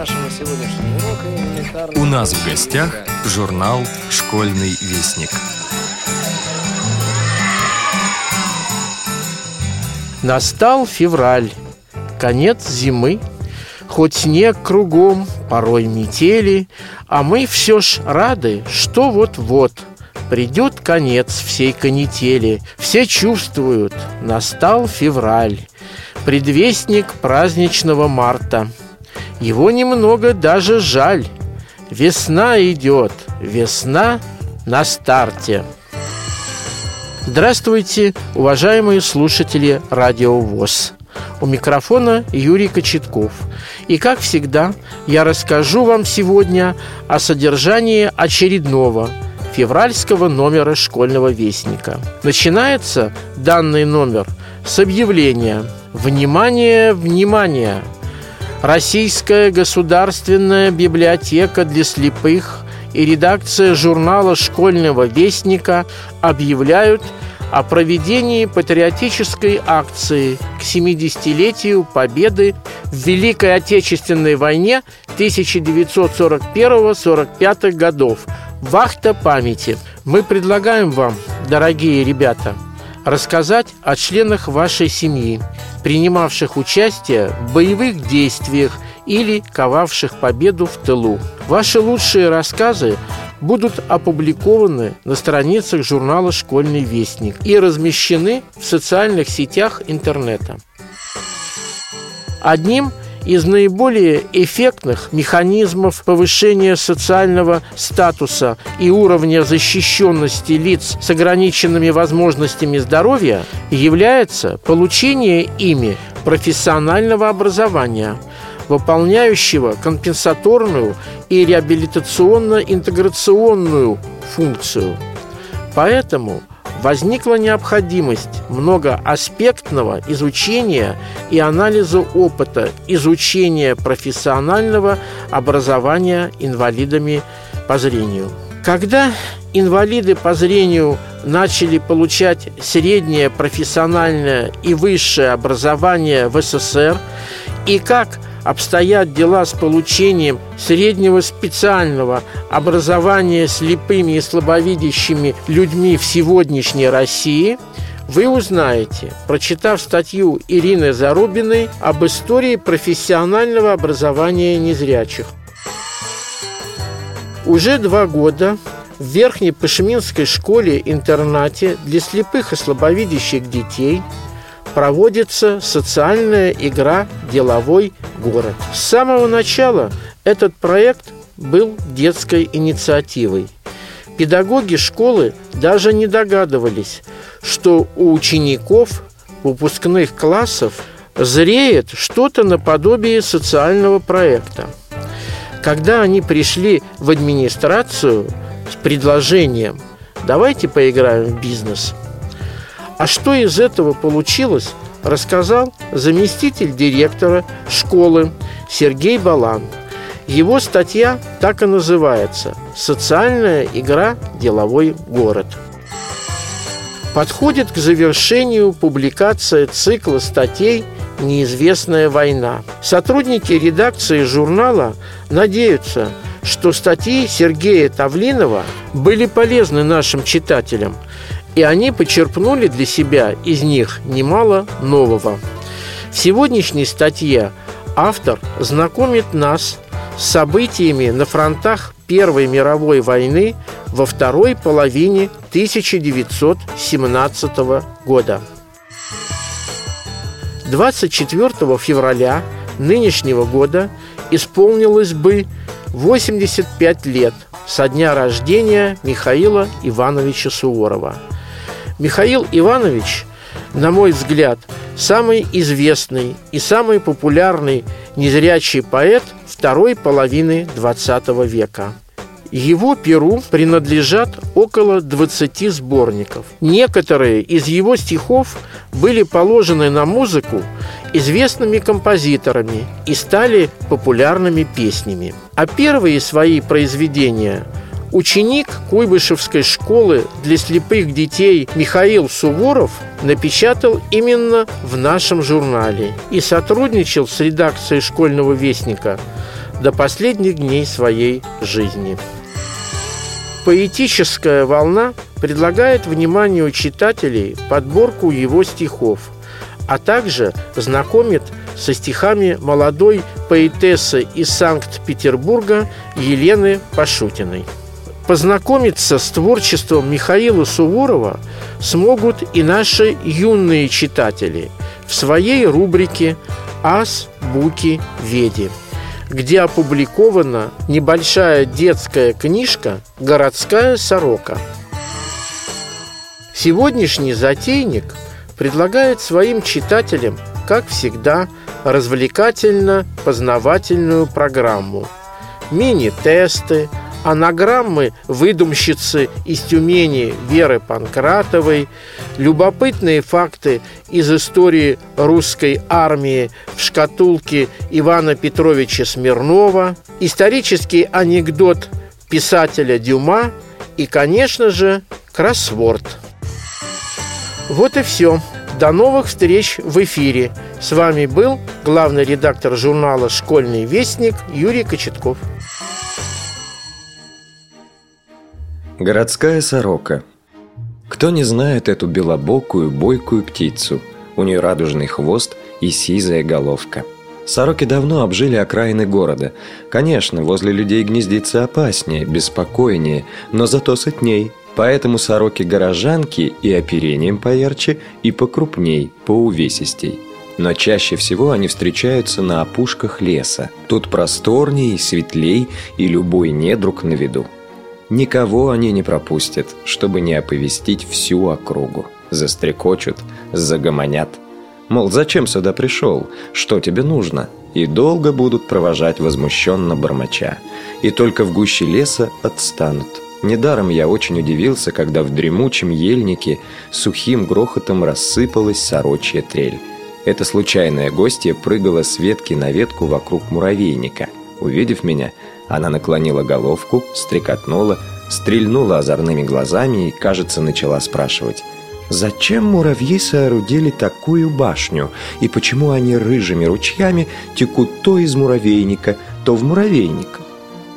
нашего сегодняшнего урока элементарно... У нас в гостях журнал «Школьный вестник». Настал февраль, конец зимы, Хоть снег кругом, порой метели, А мы все ж рады, что вот-вот Придет конец всей канители. Все чувствуют, настал февраль, Предвестник праздничного марта. Его немного даже жаль. Весна идет, весна на старте. Здравствуйте, уважаемые слушатели Радио ВОЗ. У микрофона Юрий Кочетков. И, как всегда, я расскажу вам сегодня о содержании очередного февральского номера школьного вестника. Начинается данный номер с объявления «Внимание, внимание! Российская государственная библиотека для слепых и редакция журнала «Школьного вестника» объявляют – о проведении патриотической акции к 70-летию Победы в Великой Отечественной войне 1941-45 годов «Вахта памяти». Мы предлагаем вам, дорогие ребята, рассказать о членах вашей семьи, принимавших участие в боевых действиях или ковавших победу в тылу. Ваши лучшие рассказы будут опубликованы на страницах журнала «Школьный вестник» и размещены в социальных сетях интернета. Одним из наиболее эффектных механизмов повышения социального статуса и уровня защищенности лиц с ограниченными возможностями здоровья является получение ими профессионального образования – выполняющего компенсаторную и реабилитационно-интеграционную функцию. Поэтому возникла необходимость многоаспектного изучения и анализа опыта изучения профессионального образования инвалидами по зрению. Когда инвалиды по зрению начали получать среднее профессиональное и высшее образование в СССР, и как обстоят дела с получением среднего специального образования слепыми и слабовидящими людьми в сегодняшней России, вы узнаете, прочитав статью Ирины Зарубиной об истории профессионального образования незрячих. Уже два года в Верхней Пашминской школе-интернате для слепых и слабовидящих детей – проводится социальная игра «Деловой город». С самого начала этот проект был детской инициативой. Педагоги школы даже не догадывались, что у учеников выпускных классов зреет что-то наподобие социального проекта. Когда они пришли в администрацию с предложением «давайте поиграем в бизнес», а что из этого получилось, рассказал заместитель директора школы Сергей Балан. Его статья так и называется «Социальная игра. Деловой город». Подходит к завершению публикация цикла статей «Неизвестная война». Сотрудники редакции журнала надеются, что статьи Сергея Тавлинова были полезны нашим читателям – и они почерпнули для себя из них немало нового. В сегодняшней статье автор знакомит нас с событиями на фронтах Первой мировой войны во второй половине 1917 года. 24 февраля нынешнего года исполнилось бы 85 лет со дня рождения Михаила Ивановича Суворова – Михаил Иванович, на мой взгляд, самый известный и самый популярный незрячий поэт второй половины XX века. Его перу принадлежат около 20 сборников. Некоторые из его стихов были положены на музыку известными композиторами и стали популярными песнями. А первые свои произведения – Ученик Куйбышевской школы для слепых детей Михаил Суворов напечатал именно в нашем журнале и сотрудничал с редакцией школьного вестника до последних дней своей жизни. Поэтическая волна предлагает вниманию читателей подборку его стихов, а также знакомит со стихами молодой поэтессы из Санкт-Петербурга Елены Пашутиной. Познакомиться с творчеством Михаила Суворова смогут и наши юные читатели в своей рубрике «Ас Буки Веди» где опубликована небольшая детская книжка «Городская сорока». Сегодняшний затейник предлагает своим читателям, как всегда, развлекательно-познавательную программу. Мини-тесты, анаграммы выдумщицы из Тюмени Веры Панкратовой, любопытные факты из истории русской армии в шкатулке Ивана Петровича Смирнова, исторический анекдот писателя Дюма и, конечно же, кроссворд. Вот и все. До новых встреч в эфире. С вами был главный редактор журнала «Школьный вестник» Юрий Кочетков. Городская сорока. Кто не знает эту белобокую, бойкую птицу? У нее радужный хвост и сизая головка. Сороки давно обжили окраины города. Конечно, возле людей гнездиться опаснее, беспокойнее, но зато сытней. Поэтому сороки-горожанки и оперением поярче, и покрупней, поувесистей. Но чаще всего они встречаются на опушках леса. Тут просторней, светлей, и любой недруг на виду. Никого они не пропустят, чтобы не оповестить всю округу. Застрекочут, загомонят. Мол, зачем сюда пришел? Что тебе нужно? И долго будут провожать возмущенно бормоча. И только в гуще леса отстанут. Недаром я очень удивился, когда в дремучем ельнике сухим грохотом рассыпалась сорочья трель. Эта случайная гостья прыгала с ветки на ветку вокруг муравейника. Увидев меня, она наклонила головку, стрекотнула, стрельнула озорными глазами и, кажется, начала спрашивать. Зачем муравьи соорудили такую башню? И почему они рыжими ручьями текут то из муравейника, то в муравейник?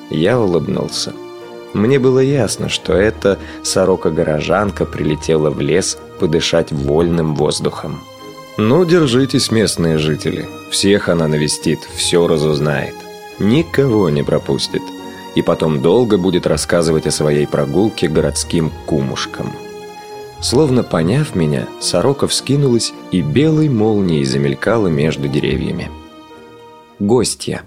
Я улыбнулся. Мне было ясно, что эта сорока-горожанка прилетела в лес подышать вольным воздухом. «Ну, держитесь, местные жители. Всех она навестит, все разузнает никого не пропустит. И потом долго будет рассказывать о своей прогулке городским кумушкам. Словно поняв меня, сорока вскинулась и белой молнией замелькала между деревьями. Гостья.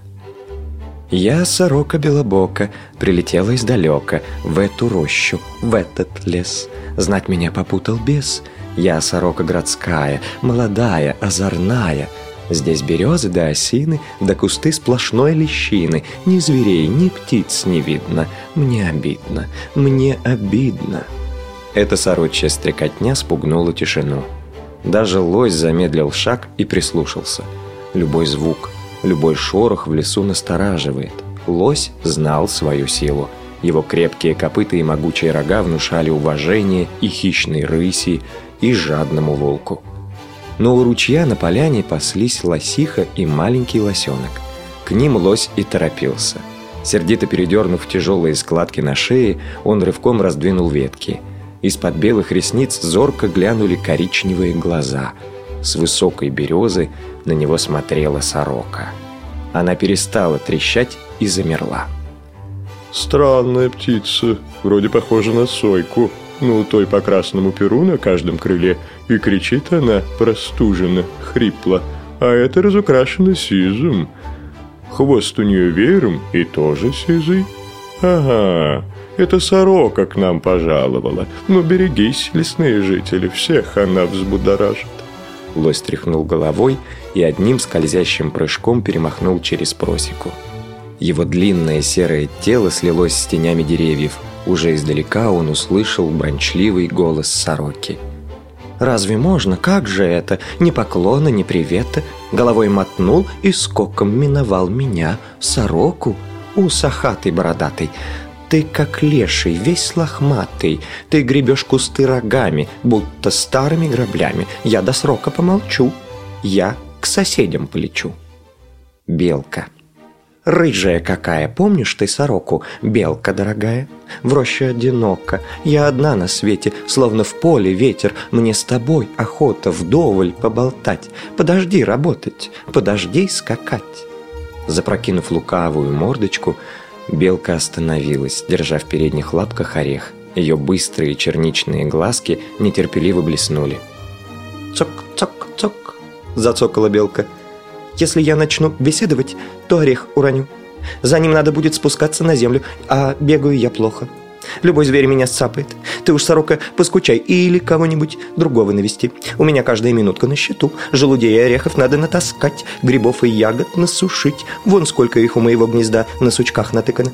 Я, сорока белобока, прилетела издалека В эту рощу, в этот лес. Знать меня попутал бес. Я, сорока городская, молодая, озорная — Здесь березы да осины, да кусты сплошной лещины. Ни зверей, ни птиц не видно. Мне обидно, мне обидно. Эта сорочья стрекотня спугнула тишину. Даже лось замедлил шаг и прислушался. Любой звук, любой шорох в лесу настораживает. Лось знал свою силу. Его крепкие копыта и могучие рога внушали уважение и хищной рыси, и жадному волку но у ручья на поляне паслись лосиха и маленький лосенок. К ним лось и торопился. Сердито передернув тяжелые складки на шее, он рывком раздвинул ветки. Из-под белых ресниц зорко глянули коричневые глаза. С высокой березы на него смотрела сорока. Она перестала трещать и замерла. «Странная птица, вроде похожа на сойку», ну, той по красному перу на каждом крыле, и кричит она простуженно, хрипло, а это разукрашено сизым. Хвост у нее веером и тоже сизый. Ага, это сорока к нам пожаловала. Ну, берегись, лесные жители, всех она взбудоражит. Лось тряхнул головой и одним скользящим прыжком перемахнул через просеку. Его длинное серое тело слилось с тенями деревьев – уже издалека он услышал брончливый голос сороки. «Разве можно? Как же это? Ни поклона, ни привета!» Головой мотнул и скоком миновал меня, сороку, усахатый бородатый. Ты как леший, весь лохматый, ты гребешь кусты рогами, будто старыми граблями. Я до срока помолчу, я к соседям полечу. Белка. Рыжая какая, помнишь ты сороку? Белка дорогая, в роще одиноко. Я одна на свете, словно в поле ветер. Мне с тобой охота вдоволь поболтать. Подожди работать, подожди скакать. Запрокинув лукавую мордочку, белка остановилась, держа в передних лапках орех. Ее быстрые черничные глазки нетерпеливо блеснули. «Цок-цок-цок!» – зацокала белка. «Если я начну беседовать, то орех уроню. За ним надо будет спускаться на землю, а бегаю я плохо. Любой зверь меня сцапает. Ты уж, сорока, поскучай или кого-нибудь другого навести. У меня каждая минутка на счету. Желудей и орехов надо натаскать, грибов и ягод насушить. Вон сколько их у моего гнезда на сучках натыкано.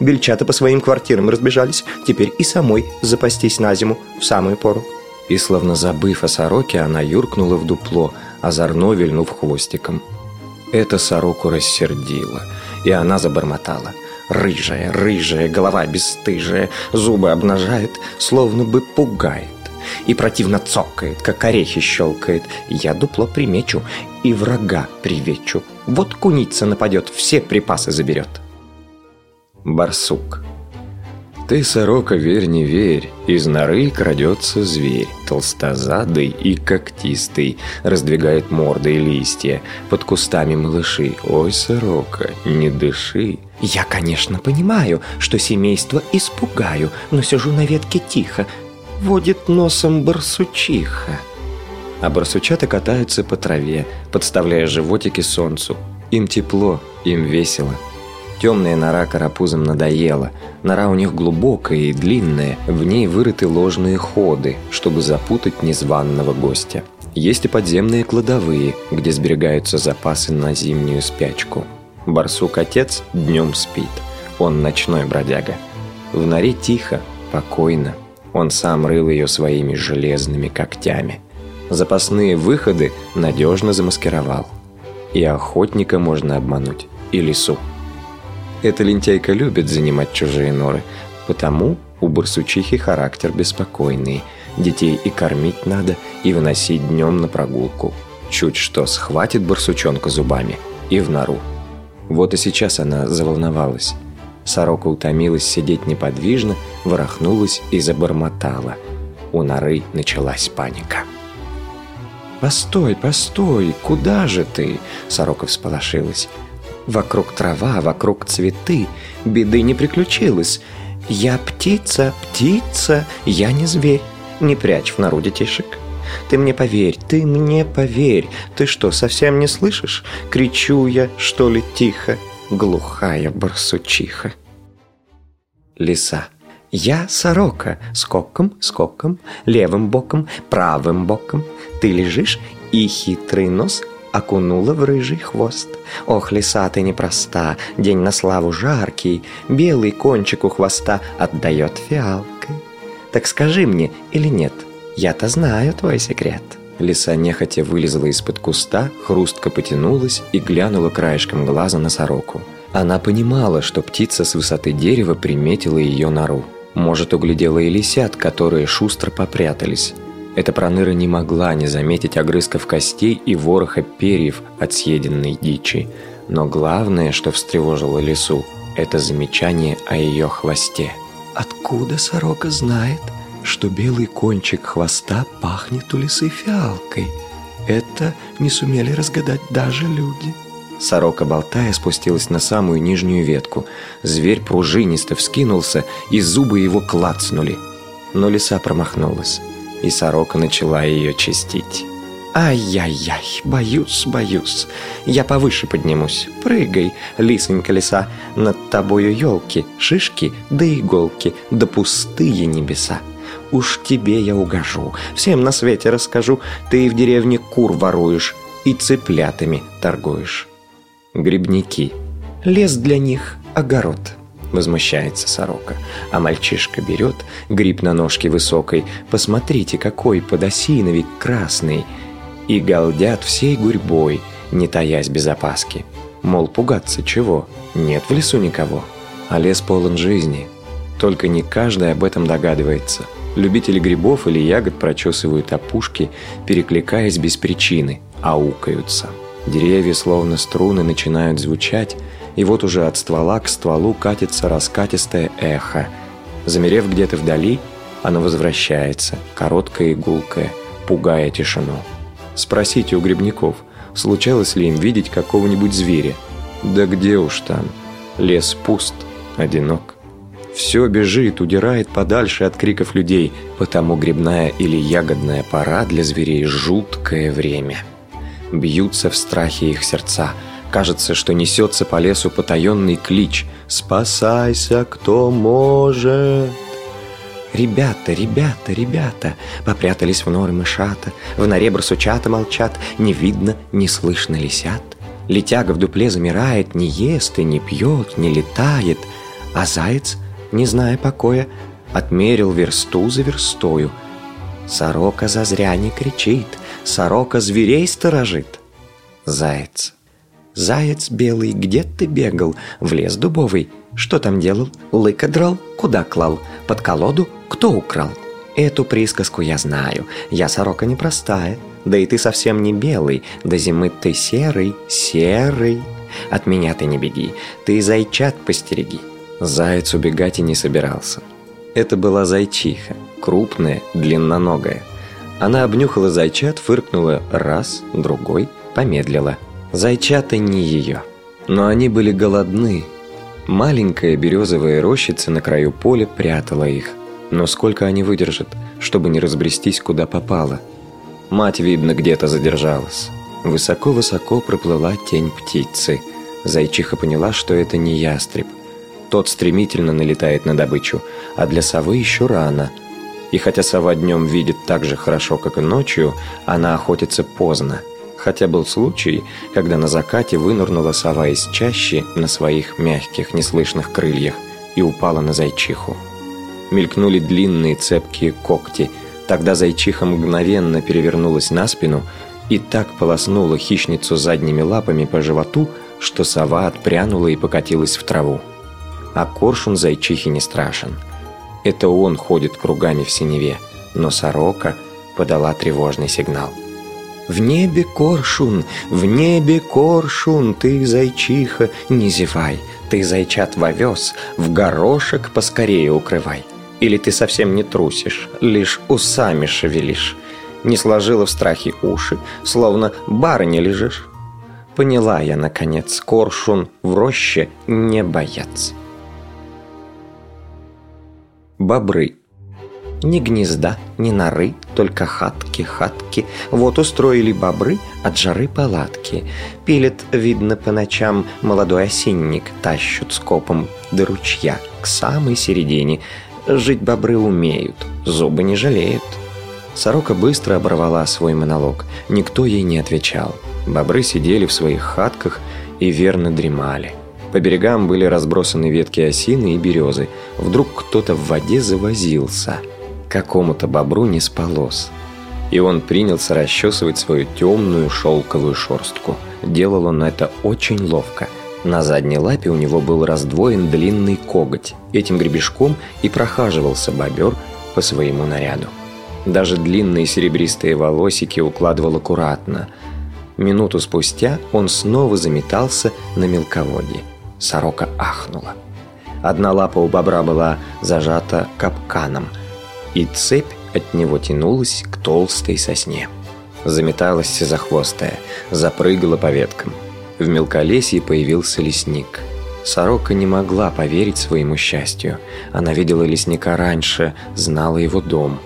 Бельчата по своим квартирам разбежались. Теперь и самой запастись на зиму в самую пору. И, словно забыв о сороке, она юркнула в дупло, озорно вильнув хвостиком. Это сороку рассердило, и она забормотала. Рыжая, рыжая, голова бесстыжая, зубы обнажает, словно бы пугает. И противно цокает, как орехи щелкает. Я дупло примечу и врага привечу. Вот куница нападет, все припасы заберет. Барсук. Ты, сорока, верь, не верь, из норы крадется зверь, толстозадый и когтистый, раздвигает морды и листья, под кустами малыши. Ой, сорока, не дыши. Я, конечно, понимаю, что семейство испугаю, но сижу на ветке тихо, водит носом барсучиха. А барсучата катаются по траве, подставляя животики солнцу. Им тепло, им весело, Темная нора карапузам надоела. Нора у них глубокая и длинная, в ней вырыты ложные ходы, чтобы запутать незваного гостя. Есть и подземные кладовые, где сберегаются запасы на зимнюю спячку. Барсук-отец днем спит, он ночной бродяга. В норе тихо, покойно. Он сам рыл ее своими железными когтями. Запасные выходы надежно замаскировал. И охотника можно обмануть, и лису. Эта лентяйка любит занимать чужие норы, потому у барсучихи характер беспокойный. Детей и кормить надо, и выносить днем на прогулку. Чуть что схватит барсучонка зубами и в нору. Вот и сейчас она заволновалась. Сорока утомилась сидеть неподвижно, ворохнулась и забормотала. У норы началась паника. «Постой, постой, куда же ты?» Сорока всполошилась. Вокруг трава, вокруг цветы, беды не приключилось. Я птица, птица, я не зверь. Не прячь в нору детишек. Ты мне поверь, ты мне поверь. Ты что, совсем не слышишь? Кричу я, что ли, тихо, глухая барсучиха. Лиса. Я сорока, скоком, скоком, левым боком, правым боком. Ты лежишь, и хитрый нос окунула в рыжий хвост. Ох, лиса ты непроста, день на славу жаркий, белый кончик у хвоста отдает фиалкой. Так скажи мне или нет, я-то знаю твой секрет. Лиса нехотя вылезла из-под куста, хрустко потянулась и глянула краешком глаза на сороку. Она понимала, что птица с высоты дерева приметила ее нору. Может, углядела и лисят, которые шустро попрятались. Эта проныра не могла не заметить огрызков костей и вороха перьев от съеденной дичи. Но главное, что встревожило лису, это замечание о ее хвосте. Откуда сорока знает, что белый кончик хвоста пахнет у лисы фиалкой? Это не сумели разгадать даже люди. Сорока, болтая, спустилась на самую нижнюю ветку. Зверь пружинисто вскинулся, и зубы его клацнули. Но лиса промахнулась и сорока начала ее чистить. «Ай-яй-яй, боюсь, боюсь. Я повыше поднимусь. Прыгай, лисонька лиса, над тобою елки, шишки да иголки, да пустые небеса. Уж тебе я угожу, всем на свете расскажу, ты в деревне кур воруешь и цыплятами торгуешь». Грибники. Лес для них – огород – Возмущается сорока. А мальчишка берет гриб на ножке высокой. Посмотрите, какой подосиновик красный. И галдят всей гурьбой, не таясь без опаски. Мол, пугаться чего? Нет в лесу никого. А лес полон жизни. Только не каждый об этом догадывается. Любители грибов или ягод прочесывают опушки, перекликаясь без причины, аукаются. Деревья, словно струны, начинают звучать, и вот уже от ствола к стволу катится раскатистое эхо. Замерев где-то вдали, оно возвращается, короткое и гулкое, пугая тишину. Спросите у грибников, случалось ли им видеть какого-нибудь зверя. Да где уж там. Лес пуст, одинок. Все бежит, удирает подальше от криков людей, потому грибная или ягодная пора для зверей жуткое время. Бьются в страхе их сердца. Кажется, что несется по лесу потаенный клич «Спасайся, кто может!» Ребята, ребята, ребята, попрятались в норы мышата, в норе барсучата молчат, не видно, не слышно лисят. Летяга в дупле замирает, не ест и не пьет, не летает, а заяц, не зная покоя, отмерил версту за верстою. Сорока зазря не кричит, сорока зверей сторожит. Заяц. Заяц белый, где ты бегал? В лес дубовый. Что там делал? Лыка драл? Куда клал? Под колоду? Кто украл? Эту присказку я знаю. Я сорока непростая. Да и ты совсем не белый. До зимы ты серый, серый. От меня ты не беги. Ты зайчат постереги. Заяц убегать и не собирался. Это была зайчиха, крупная, длинноногая. Она обнюхала зайчат, фыркнула раз, другой, помедлила. Зайчата не ее. Но они были голодны. Маленькая березовая рощица на краю поля прятала их. Но сколько они выдержат, чтобы не разбрестись куда попало? Мать, видно, где-то задержалась. Высоко-высоко проплыла тень птицы. Зайчиха поняла, что это не ястреб. Тот стремительно налетает на добычу, а для совы еще рано. И хотя сова днем видит так же хорошо, как и ночью, она охотится поздно. Хотя был случай, когда на закате вынырнула сова из чащи на своих мягких, неслышных крыльях и упала на зайчиху. Мелькнули длинные цепкие когти. Тогда зайчиха мгновенно перевернулась на спину и так полоснула хищницу задними лапами по животу, что сова отпрянула и покатилась в траву. А коршун зайчихи не страшен. Это он ходит кругами в синеве, но сорока подала тревожный сигнал. «В небе коршун, в небе коршун, ты, зайчиха, не зевай, ты, зайчат, вовез, в горошек поскорее укрывай». Или ты совсем не трусишь, лишь усами шевелишь? Не сложила в страхе уши, словно барыня лежишь? Поняла я, наконец, коршун в роще не боец. Бобры ни гнезда, ни норы, только хатки, хатки. Вот устроили бобры от жары палатки. Пилят, видно, по ночам молодой осинник, тащут скопом до ручья к самой середине. Жить бобры умеют, зубы не жалеют. Сорока быстро оборвала свой монолог. Никто ей не отвечал. Бобры сидели в своих хатках и верно дремали. По берегам были разбросаны ветки осины и березы. Вдруг кто-то в воде завозился. Какому-то бобру не спалось. И он принялся расчесывать свою темную шелковую шерстку. Делал он это очень ловко – на задней лапе у него был раздвоен длинный коготь. Этим гребешком и прохаживался бобер по своему наряду. Даже длинные серебристые волосики укладывал аккуратно. Минуту спустя он снова заметался на мелководье. Сорока ахнула. Одна лапа у бобра была зажата капканом, и цепь от него тянулась к толстой сосне. Заметалась захвостая, запрыгала по веткам – в мелколесье появился лесник. Сорока не могла поверить своему счастью. Она видела лесника раньше, знала его дом.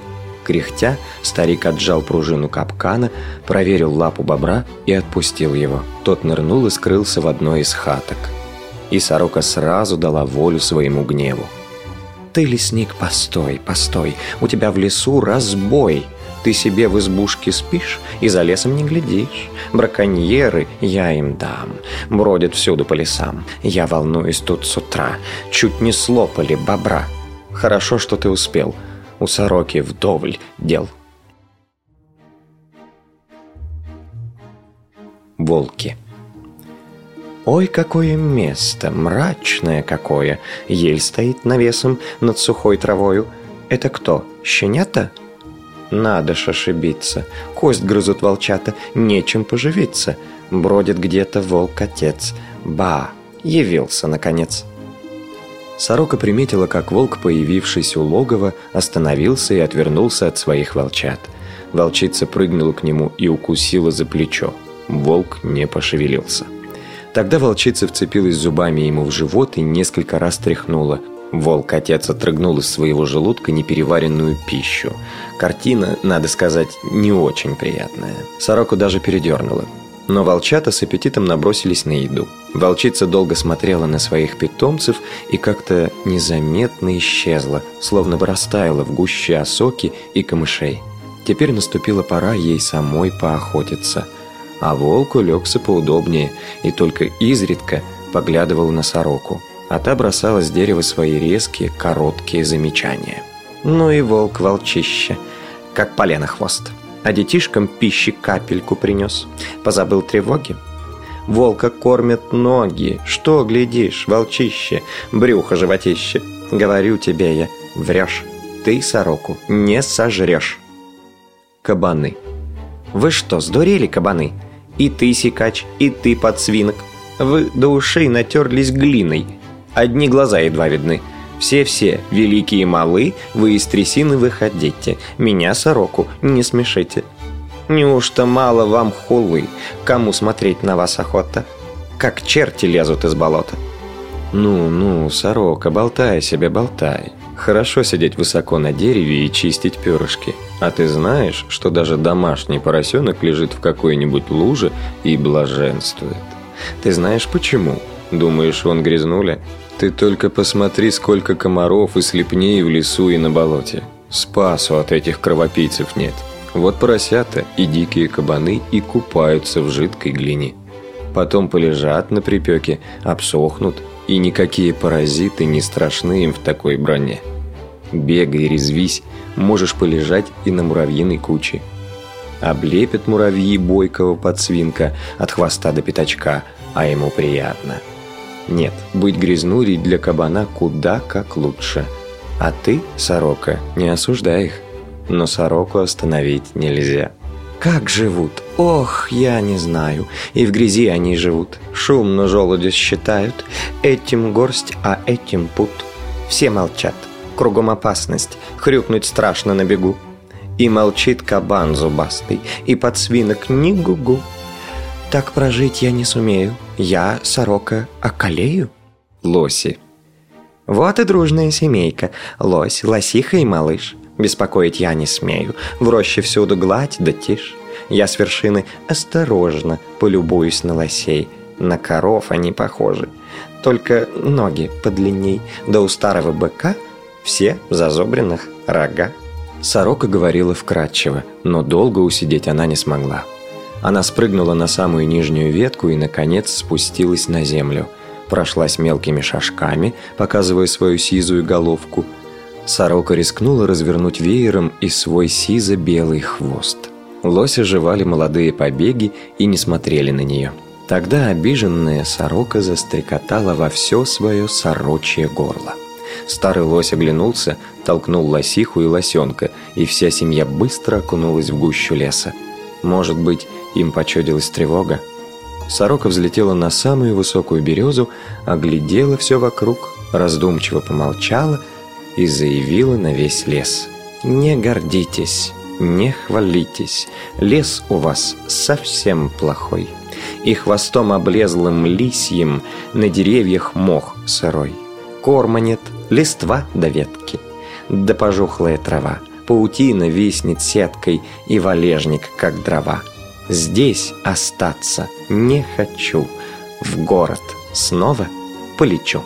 Кряхтя, старик отжал пружину капкана, проверил лапу бобра и отпустил его. Тот нырнул и скрылся в одной из хаток. И сорока сразу дала волю своему гневу. «Ты, лесник, постой, постой, у тебя в лесу разбой!» Ты себе в избушке спишь и за лесом не глядишь. Браконьеры я им дам. Бродят всюду по лесам. Я волнуюсь тут с утра. Чуть не слопали бобра. Хорошо, что ты успел. У сороки вдоволь дел. Волки. Ой, какое место, мрачное какое. Ель стоит навесом над сухой травою. Это кто, щенята? Надо ж ошибиться. Кость грызут волчата, нечем поживиться. Бродит где-то волк-отец. Ба! Явился, наконец. Сорока приметила, как волк, появившись у логова, остановился и отвернулся от своих волчат. Волчица прыгнула к нему и укусила за плечо. Волк не пошевелился. Тогда волчица вцепилась зубами ему в живот и несколько раз тряхнула. Волк-отец отрыгнул из своего желудка непереваренную пищу. Картина, надо сказать, не очень приятная. Сороку даже передернула. Но волчата с аппетитом набросились на еду. Волчица долго смотрела на своих питомцев и как-то незаметно исчезла, словно бы в гуще осоки и камышей. Теперь наступила пора ей самой поохотиться. А волк улегся поудобнее и только изредка поглядывал на сороку. А та бросала с дерева свои резкие, короткие замечания. «Ну и волк-волчище, как полено хвост» а детишкам пищи капельку принес. Позабыл тревоги? Волка кормят ноги. Что глядишь, волчище, брюхо животище? Говорю тебе я, врешь. Ты сороку не сожрешь. Кабаны. Вы что, сдурели, кабаны? И ты, сикач, и ты, подсвинок. Вы до ушей натерлись глиной. Одни глаза едва видны. Все-все, великие и малы, вы из трясины выходите. Меня, сороку, не смешите. Неужто мало вам хулы? Кому смотреть на вас охота? Как черти лезут из болота. Ну, ну, сорока, болтай себе, болтай. Хорошо сидеть высоко на дереве и чистить перышки. А ты знаешь, что даже домашний поросенок лежит в какой-нибудь луже и блаженствует? Ты знаешь почему? Думаешь, он грязнуля? Ты только посмотри, сколько комаров и слепней в лесу и на болоте. Спасу от этих кровопийцев нет. Вот поросята и дикие кабаны и купаются в жидкой глине. Потом полежат на припеке, обсохнут, и никакие паразиты не страшны им в такой броне. Бегай, резвись, можешь полежать и на муравьиной куче. Облепят муравьи бойкого подсвинка от хвоста до пятачка, а ему приятно – нет, быть грязнурей для кабана куда как лучше. А ты, сорока, не осуждай их. Но сороку остановить нельзя. Как живут? Ох, я не знаю. И в грязи они живут. Шумно желуди считают. Этим горсть, а этим пут. Все молчат. Кругом опасность. Хрюкнуть страшно на бегу. И молчит кабан зубастый. И подсвинок ни гугу. -гу. Так прожить я не сумею. Я, сорока, околею. Лоси. Вот и дружная семейка. Лось, лосиха и малыш. Беспокоить я не смею. В роще всюду гладь да тишь. Я с вершины осторожно полюбуюсь на лосей. На коров они похожи. Только ноги подлинней. Да у старого быка все зазубренных рога. Сорока говорила вкратчиво, но долго усидеть она не смогла. Она спрыгнула на самую нижнюю ветку и, наконец, спустилась на землю. Прошлась мелкими шажками, показывая свою сизую головку. Сорока рискнула развернуть веером и свой сизо-белый хвост. Лоси жевали молодые побеги и не смотрели на нее. Тогда обиженная сорока застрекотала во все свое сорочье горло. Старый лось оглянулся, толкнул лосиху и лосенка, и вся семья быстро окунулась в гущу леса. Может быть, им почудилась тревога. Сорока взлетела на самую высокую березу, оглядела все вокруг, раздумчиво помолчала и заявила на весь лес. «Не гордитесь, не хвалитесь, лес у вас совсем плохой, и хвостом облезлым лисьем на деревьях мох сырой. Корма нет, листва до ветки, да пожухлая трава, паутина виснет сеткой и валежник, как дрова». Здесь остаться не хочу. В город снова полечу.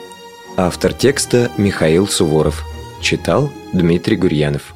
Автор текста Михаил Суворов. Читал Дмитрий Гурьянов.